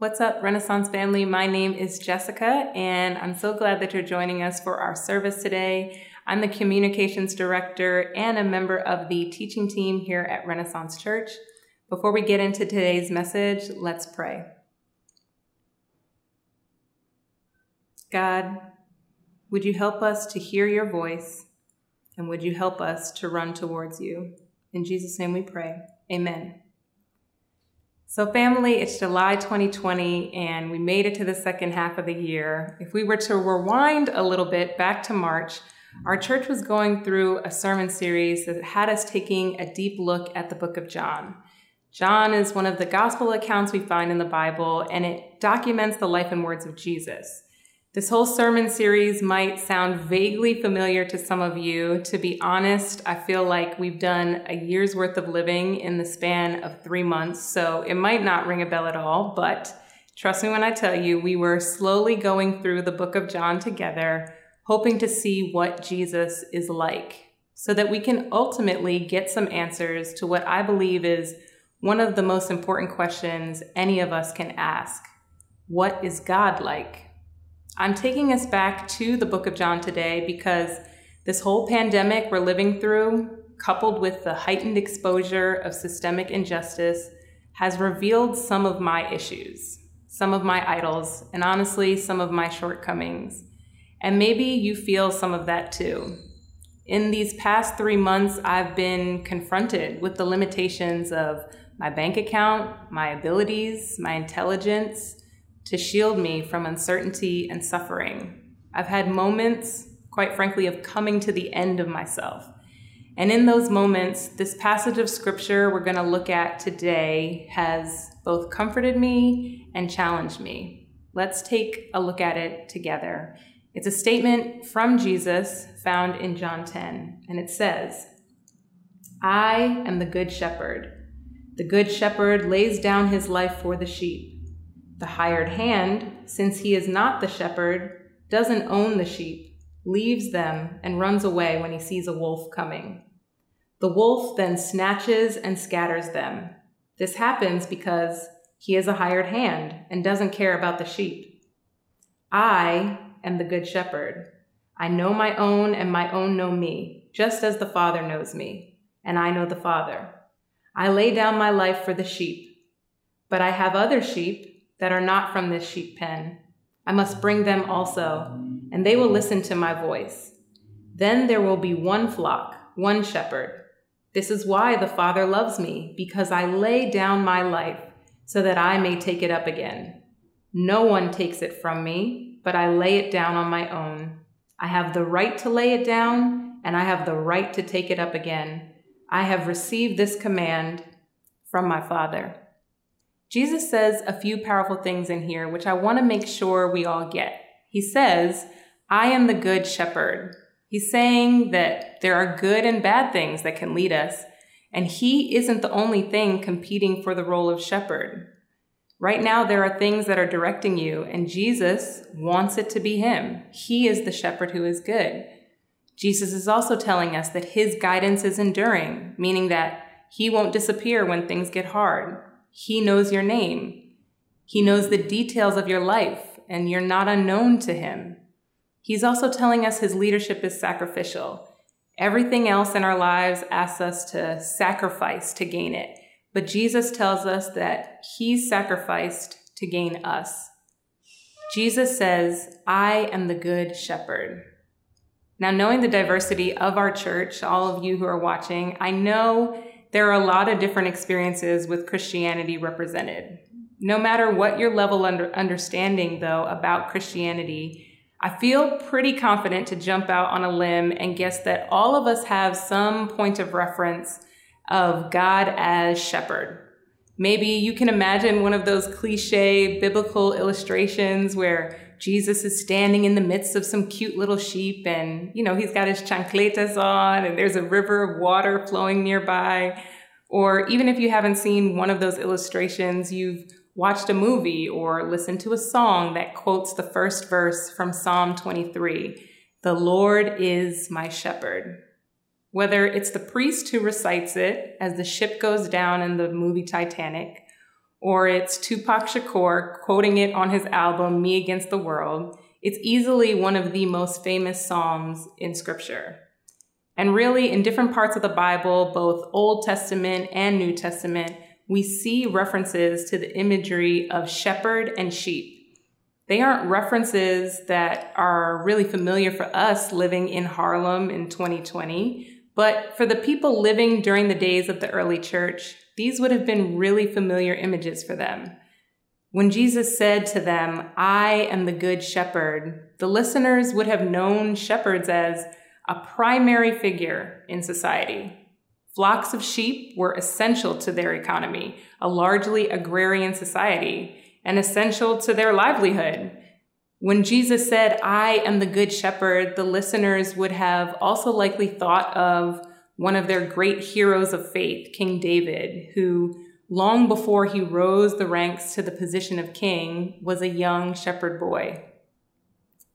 What's up, Renaissance family? My name is Jessica, and I'm so glad that you're joining us for our service today. I'm the communications director and a member of the teaching team here at Renaissance Church. Before we get into today's message, let's pray. God, would you help us to hear your voice, and would you help us to run towards you? In Jesus' name we pray. Amen. So, family, it's July 2020, and we made it to the second half of the year. If we were to rewind a little bit back to March, our church was going through a sermon series that had us taking a deep look at the book of John. John is one of the gospel accounts we find in the Bible, and it documents the life and words of Jesus. This whole sermon series might sound vaguely familiar to some of you. To be honest, I feel like we've done a year's worth of living in the span of three months, so it might not ring a bell at all, but trust me when I tell you, we were slowly going through the book of John together, hoping to see what Jesus is like, so that we can ultimately get some answers to what I believe is one of the most important questions any of us can ask What is God like? I'm taking us back to the book of John today because this whole pandemic we're living through, coupled with the heightened exposure of systemic injustice, has revealed some of my issues, some of my idols, and honestly, some of my shortcomings. And maybe you feel some of that too. In these past three months, I've been confronted with the limitations of my bank account, my abilities, my intelligence, to shield me from uncertainty and suffering. I've had moments, quite frankly, of coming to the end of myself. And in those moments, this passage of scripture we're going to look at today has both comforted me and challenged me. Let's take a look at it together. It's a statement from Jesus found in John 10, and it says, I am the good shepherd. The good shepherd lays down his life for the sheep. The hired hand, since he is not the shepherd, doesn't own the sheep, leaves them, and runs away when he sees a wolf coming. The wolf then snatches and scatters them. This happens because he is a hired hand and doesn't care about the sheep. I am the good shepherd. I know my own, and my own know me, just as the Father knows me, and I know the Father. I lay down my life for the sheep. But I have other sheep that are not from this sheep pen. I must bring them also, and they will listen to my voice. Then there will be one flock, one shepherd. This is why the Father loves me, because I lay down my life so that I may take it up again. No one takes it from me, but I lay it down on my own. I have the right to lay it down, and I have the right to take it up again. I have received this command from my Father. Jesus says a few powerful things in here, which I want to make sure we all get. He says, I am the good shepherd. He's saying that there are good and bad things that can lead us, and he isn't the only thing competing for the role of shepherd. Right now, there are things that are directing you, and Jesus wants it to be him. He is the shepherd who is good. Jesus is also telling us that his guidance is enduring, meaning that he won't disappear when things get hard. He knows your name. He knows the details of your life, and you're not unknown to him. He's also telling us his leadership is sacrificial. Everything else in our lives asks us to sacrifice to gain it. But Jesus tells us that he sacrificed to gain us. Jesus says, I am the good shepherd. Now, knowing the diversity of our church, all of you who are watching, I know there are a lot of different experiences with Christianity represented. No matter what your level under understanding, though, about Christianity, I feel pretty confident to jump out on a limb and guess that all of us have some point of reference of God as shepherd. Maybe you can imagine one of those cliche biblical illustrations where Jesus is standing in the midst of some cute little sheep and, you know, he's got his chancletas on and there's a river of water flowing nearby. Or even if you haven't seen one of those illustrations, you've watched a movie or listened to a song that quotes the first verse from Psalm 23 The Lord is my shepherd. Whether it's the priest who recites it as the ship goes down in the movie Titanic, or it's Tupac Shakur quoting it on his album, Me Against the World, it's easily one of the most famous Psalms in Scripture. And really, in different parts of the Bible, both Old Testament and New Testament, we see references to the imagery of shepherd and sheep. They aren't references that are really familiar for us living in Harlem in 2020, but for the people living during the days of the early church, these would have been really familiar images for them. When Jesus said to them, I am the good shepherd, the listeners would have known shepherds as a primary figure in society. Flocks of sheep were essential to their economy, a largely agrarian society, and essential to their livelihood. When Jesus said, I am the good shepherd, the listeners would have also likely thought of one of their great heroes of faith, King David, who long before he rose the ranks to the position of king, was a young shepherd boy.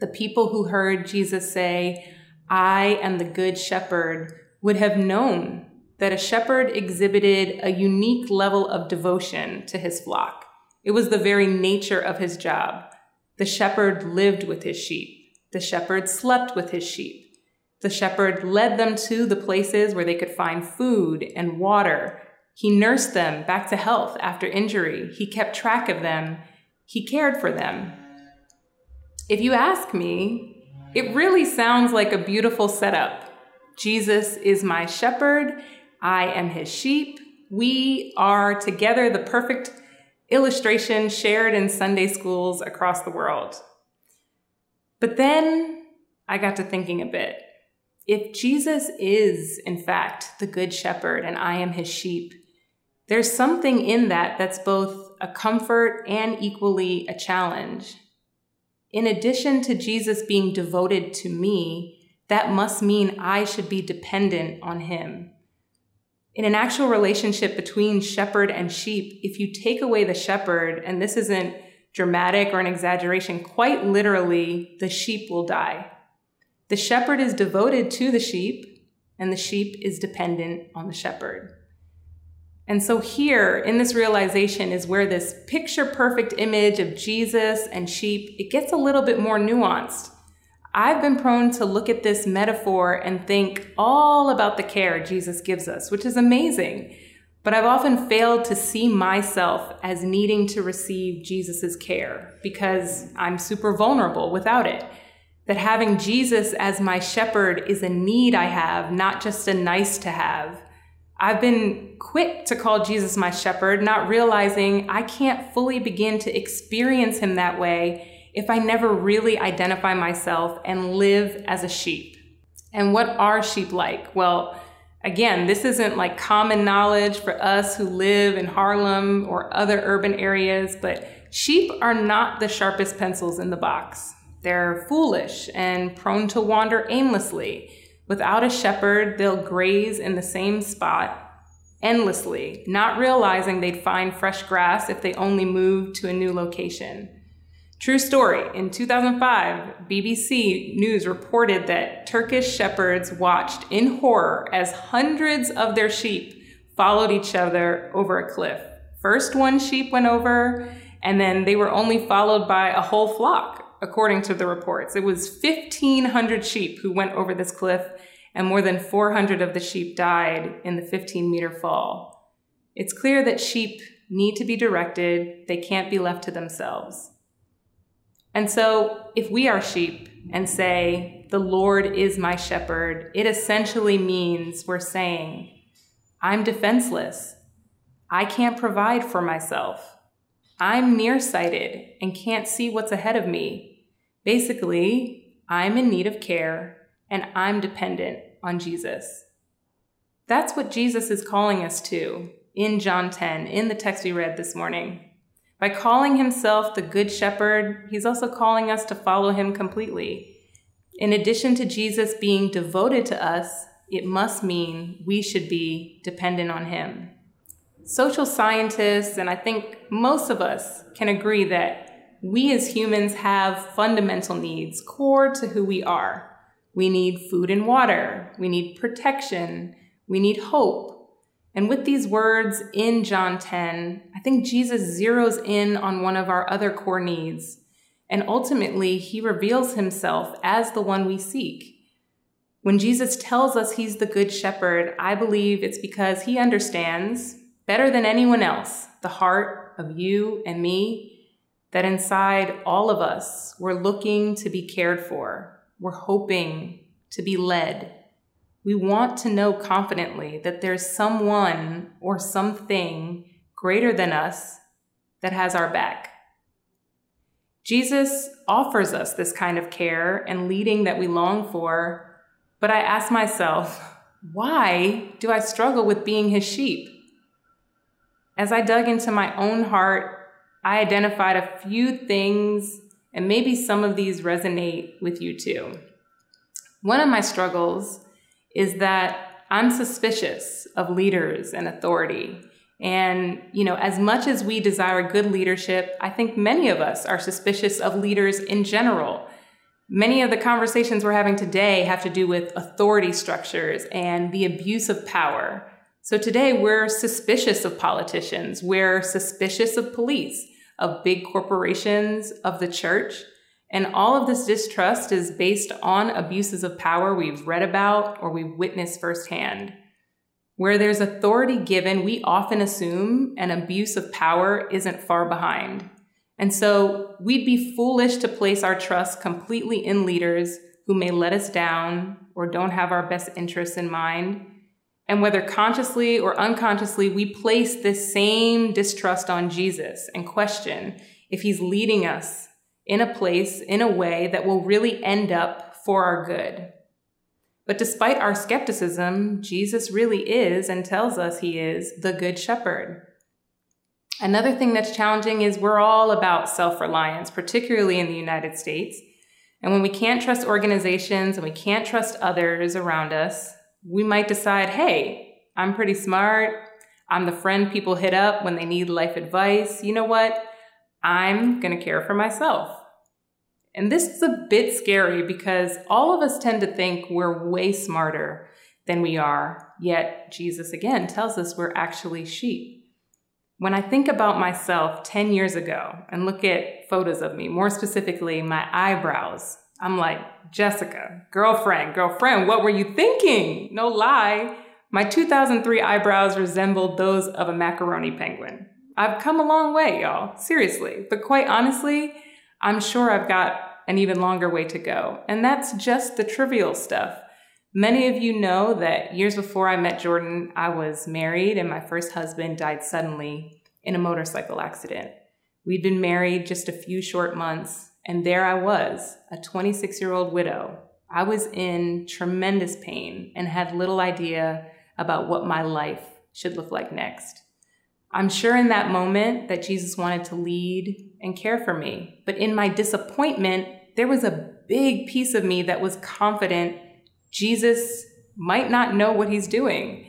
The people who heard Jesus say, I am the good shepherd, would have known that a shepherd exhibited a unique level of devotion to his flock. It was the very nature of his job. The shepherd lived with his sheep. The shepherd slept with his sheep. The shepherd led them to the places where they could find food and water he nursed them back to health after injury. He kept track of them. He cared for them. If you ask me, it really sounds like a beautiful setup. Jesus is my shepherd. I am his sheep. We are together the perfect illustration shared in Sunday schools across the world. But then I got to thinking a bit. If Jesus is, in fact, the good shepherd and I am his sheep, there's something in that that's both a comfort and equally a challenge. In addition to Jesus being devoted to me, that must mean I should be dependent on him. In an actual relationship between shepherd and sheep, if you take away the shepherd, and this isn't dramatic or an exaggeration, quite literally, the sheep will die. The shepherd is devoted to the sheep, and the sheep is dependent on the shepherd. And so, here in this realization is where this picture perfect image of Jesus and sheep, it gets a little bit more nuanced. I've been prone to look at this metaphor and think all about the care Jesus gives us, which is amazing. But I've often failed to see myself as needing to receive Jesus' care because I'm super vulnerable without it. That having Jesus as my shepherd is a need I have, not just a nice to have. I've been quick to call Jesus my shepherd, not realizing I can't fully begin to experience him that way if I never really identify myself and live as a sheep. And what are sheep like? Well, again, this isn't like common knowledge for us who live in Harlem or other urban areas, but sheep are not the sharpest pencils in the box. They're foolish and prone to wander aimlessly. Without a shepherd, they'll graze in the same spot endlessly, not realizing they'd find fresh grass if they only moved to a new location. True story. In 2005, BBC News reported that Turkish shepherds watched in horror as hundreds of their sheep followed each other over a cliff. First, one sheep went over, and then they were only followed by a whole flock according to the reports. It was 1,500 sheep who went over this cliff, and more than 400 of the sheep died in the 15 meter fall. It's clear that sheep need to be directed, they can't be left to themselves. And so, if we are sheep and say, The Lord is my shepherd, it essentially means we're saying, I'm defenseless. I can't provide for myself. I'm nearsighted and can't see what's ahead of me. Basically, I'm in need of care and I'm dependent on Jesus. That's what Jesus is calling us to in John 10, in the text we read this morning. By calling himself the Good Shepherd, he's also calling us to follow him completely. In addition to Jesus being devoted to us, it must mean we should be dependent on him. Social scientists, and I think most of us, can agree that we as humans have fundamental needs core to who we are. We need food and water. We need protection. We need hope. And with these words in John 10, I think Jesus zeroes in on one of our other core needs. And ultimately, he reveals himself as the one we seek. When Jesus tells us he's the good shepherd, I believe it's because he understands better than anyone else the heart of you and me, that inside all of us, we're looking to be cared for. We're hoping to be led. We want to know confidently that there's someone or something greater than us that has our back. Jesus offers us this kind of care and leading that we long for but I ask myself, why do I struggle with being his sheep? As I dug into my own heart, I identified a few things, and maybe some of these resonate with you too. One of my struggles is that I'm suspicious of leaders and authority. And, you know, as much as we desire good leadership, I think many of us are suspicious of leaders in general. Many of the conversations we're having today have to do with authority structures and the abuse of power. So today we're suspicious of politicians, we're suspicious of police, of big corporations, of the church. And all of this distrust is based on abuses of power we've read about or we've witnessed firsthand. Where there's authority given, we often assume an abuse of power isn't far behind. And so we'd be foolish to place our trust completely in leaders who may let us down or don't have our best interests in mind. And whether consciously or unconsciously, we place this same distrust on Jesus and question if he's leading us in a place, in a way that will really end up for our good. But despite our skepticism, Jesus really is and tells us he is the Good Shepherd. Another thing that's challenging is we're all about self reliance, particularly in the United States. And when we can't trust organizations and we can't trust others around us, we might decide, hey, I'm pretty smart. I'm the friend people hit up when they need life advice. You know what? I'm going to care for myself. And this is a bit scary because all of us tend to think we're way smarter than we are. Yet Jesus again tells us we're actually sheep. When I think about myself 10 years ago and look at photos of me, more specifically my eyebrows, I'm like, Jessica, girlfriend, girlfriend, what were you thinking? No lie. My 2003 eyebrows resembled those of a macaroni penguin. I've come a long way, y'all, seriously. But quite honestly, I'm sure I've got an even longer way to go. And that's just the trivial stuff. Many of you know that years before I met Jordan, I was married and my first husband died suddenly in a motorcycle accident. We'd been married just a few short months, and there I was, a 26 year old widow. I was in tremendous pain and had little idea about what my life should look like next. I'm sure in that moment that Jesus wanted to lead and care for me, but in my disappointment, there was a big piece of me that was confident Jesus might not know what he's doing.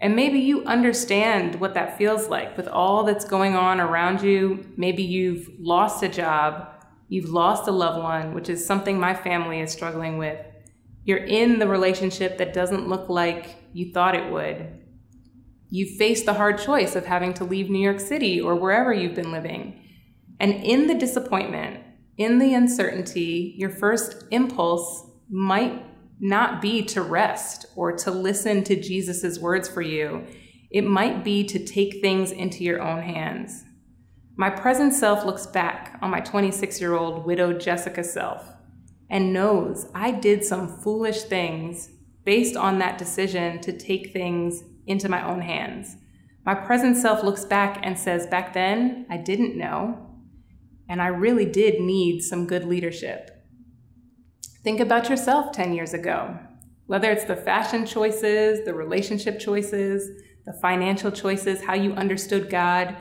And maybe you understand what that feels like with all that's going on around you. Maybe you've lost a job, you've lost a loved one, which is something my family is struggling with. You're in the relationship that doesn't look like you thought it would. You've faced the hard choice of having to leave New York City or wherever you've been living. And in the disappointment, in the uncertainty, your first impulse might not be to rest or to listen to Jesus' words for you. It might be to take things into your own hands. My present self looks back on my 26 year old widowed Jessica self and knows I did some foolish things based on that decision to take things into my own hands. My present self looks back and says, Back then, I didn't know, and I really did need some good leadership. Think about yourself 10 years ago. Whether it's the fashion choices, the relationship choices, the financial choices, how you understood God,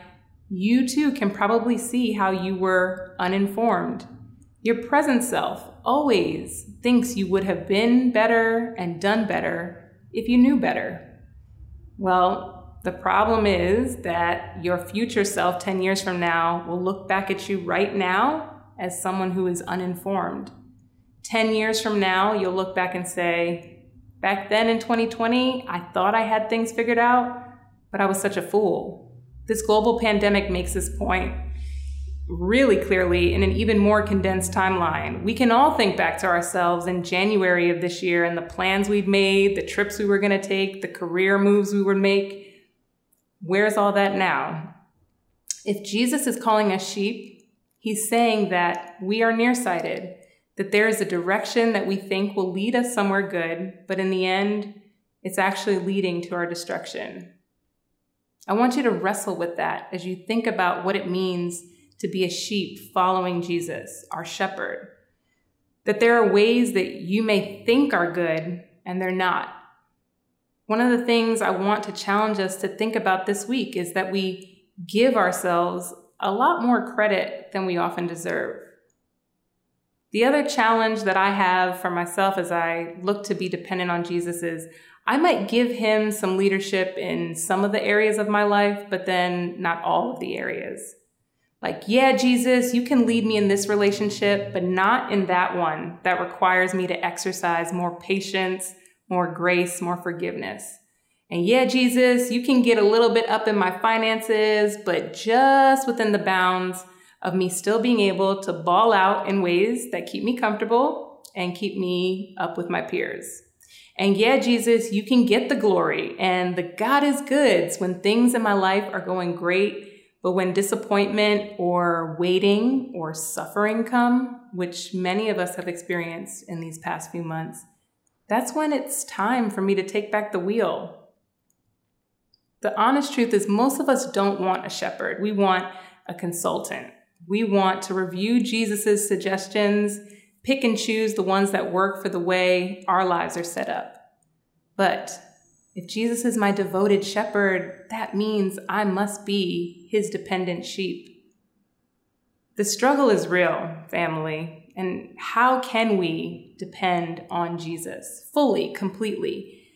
you too can probably see how you were uninformed. Your present self always thinks you would have been better and done better if you knew better. Well, the problem is that your future self 10 years from now will look back at you right now as someone who is uninformed. 10 years from now, you'll look back and say, back then in 2020, I thought I had things figured out, but I was such a fool. This global pandemic makes this point really clearly in an even more condensed timeline. We can all think back to ourselves in January of this year and the plans we'd made, the trips we were going to take, the career moves we would make. Where's all that now? If Jesus is calling us sheep, he's saying that we are nearsighted, that there is a direction that we think will lead us somewhere good, but in the end, it's actually leading to our destruction. I want you to wrestle with that as you think about what it means to be a sheep following Jesus, our shepherd. That there are ways that you may think are good and they're not. One of the things I want to challenge us to think about this week is that we give ourselves a lot more credit than we often deserve. The other challenge that I have for myself as I look to be dependent on Jesus is I might give him some leadership in some of the areas of my life, but then not all of the areas. Like, yeah, Jesus, you can lead me in this relationship, but not in that one that requires me to exercise more patience, more grace, more forgiveness. And yeah, Jesus, you can get a little bit up in my finances, but just within the bounds of me still being able to ball out in ways that keep me comfortable and keep me up with my peers. And yeah, Jesus, you can get the glory and the God is goods when things in my life are going great but when disappointment or waiting or suffering come, which many of us have experienced in these past few months, that's when it's time for me to take back the wheel. The honest truth is, most of us don't want a shepherd. We want a consultant. We want to review Jesus' suggestions, pick and choose the ones that work for the way our lives are set up. But if Jesus is my devoted shepherd, that means I must be his dependent sheep. The struggle is real, family. And how can we depend on Jesus fully, completely?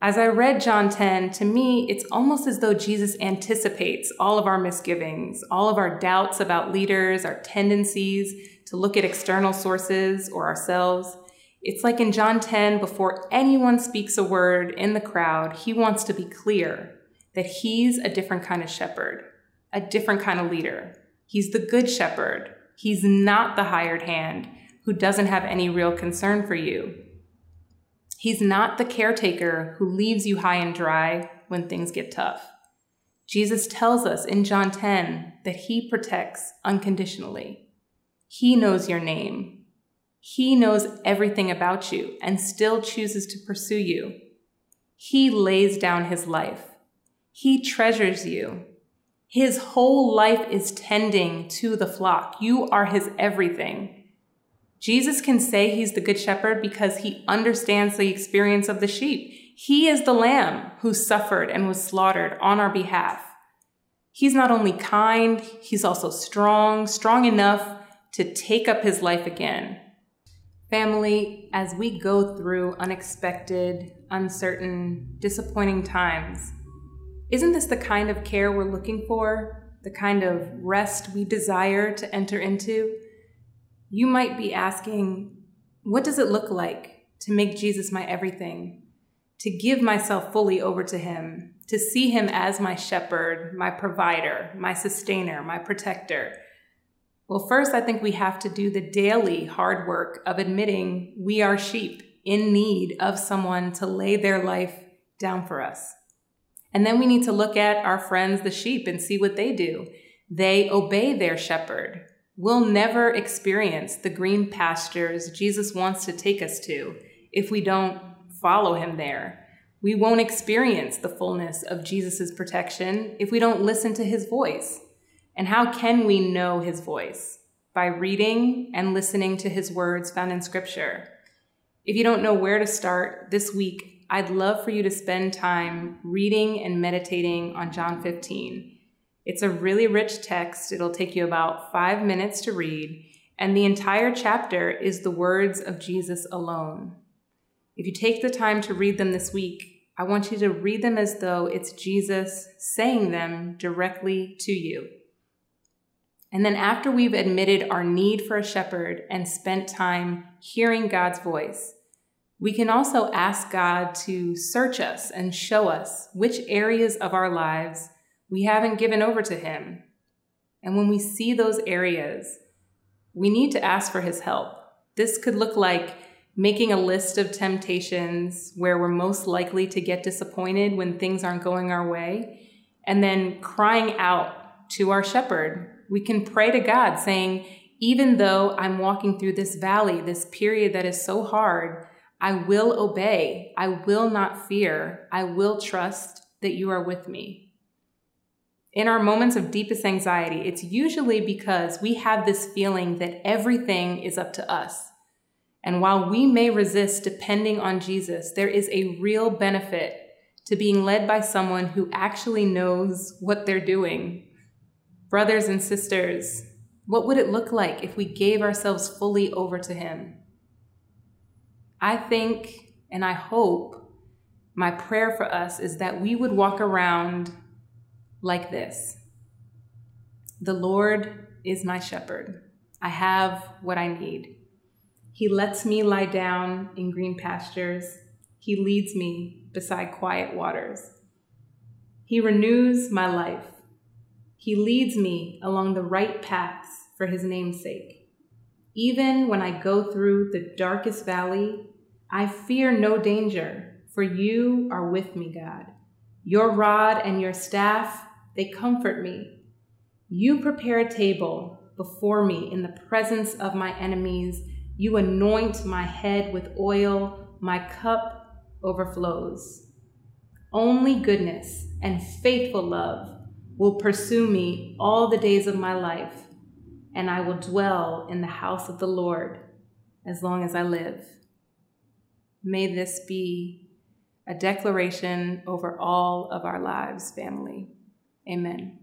As I read John 10, to me, it's almost as though Jesus anticipates all of our misgivings, all of our doubts about leaders, our tendencies to look at external sources or ourselves. It's like in John 10, before anyone speaks a word in the crowd, he wants to be clear that he's a different kind of shepherd, a different kind of leader. He's the good shepherd. He's not the hired hand who doesn't have any real concern for you. He's not the caretaker who leaves you high and dry when things get tough. Jesus tells us in John 10 that he protects unconditionally. He knows your name. He knows everything about you and still chooses to pursue you. He lays down his life. He treasures you. His whole life is tending to the flock. You are his everything. Jesus can say he's the good shepherd because he understands the experience of the sheep. He is the lamb who suffered and was slaughtered on our behalf. He's not only kind, he's also strong, strong enough to take up his life again Family, as we go through unexpected, uncertain, disappointing times, isn't this the kind of care we're looking for? The kind of rest we desire to enter into? You might be asking, what does it look like to make Jesus my everything? To give myself fully over to Him, to see Him as my shepherd, my provider, my sustainer, my protector well, first, I think we have to do the daily hard work of admitting we are sheep in need of someone to lay their life down for us. And then we need to look at our friends, the sheep, and see what they do. They obey their shepherd. We'll never experience the green pastures Jesus wants to take us to if we don't follow him there. We won't experience the fullness of Jesus' protection if we don't listen to his voice. And how can we know his voice? By reading and listening to his words found in scripture. If you don't know where to start this week, I'd love for you to spend time reading and meditating on John 15. It's a really rich text. It'll take you about five minutes to read, and the entire chapter is the words of Jesus alone. If you take the time to read them this week, I want you to read them as though it's Jesus saying them directly to you. And then, after we've admitted our need for a shepherd and spent time hearing God's voice, We can also ask God to search us and show us which areas of our lives we haven't given over to Him. And when we see those areas, we need to ask for His help. This could look like making a list of temptations where we're most likely to get disappointed when things aren't going our way, and then crying out to our shepherd. We can pray to God saying, even though I'm walking through this valley, this period that is so hard, I will obey. I will not fear. I will trust that you are with me. In our moments of deepest anxiety, it's usually because we have this feeling that everything is up to us and while we may resist depending on Jesus, there is a real benefit to being led by someone who actually knows what they're doing. Brothers and sisters, what would it look like if we gave ourselves fully over to Him? I think and I hope my prayer for us is that we would walk around like this The Lord is my shepherd. I have what I need. He lets me lie down in green pastures. He leads me beside quiet waters. He renews my life. He leads me along the right paths for his name's sake. Even when I go through the darkest valley, I fear no danger, for you are with me, God. Your rod and your staff, they comfort me. You prepare a table before me in the presence of my enemies you anoint my head with oil, my cup overflows. Only goodness and faithful love will pursue me all the days of my life, and I will dwell in the house of the Lord as long as I live. May this be a declaration over all of our lives, family. Amen.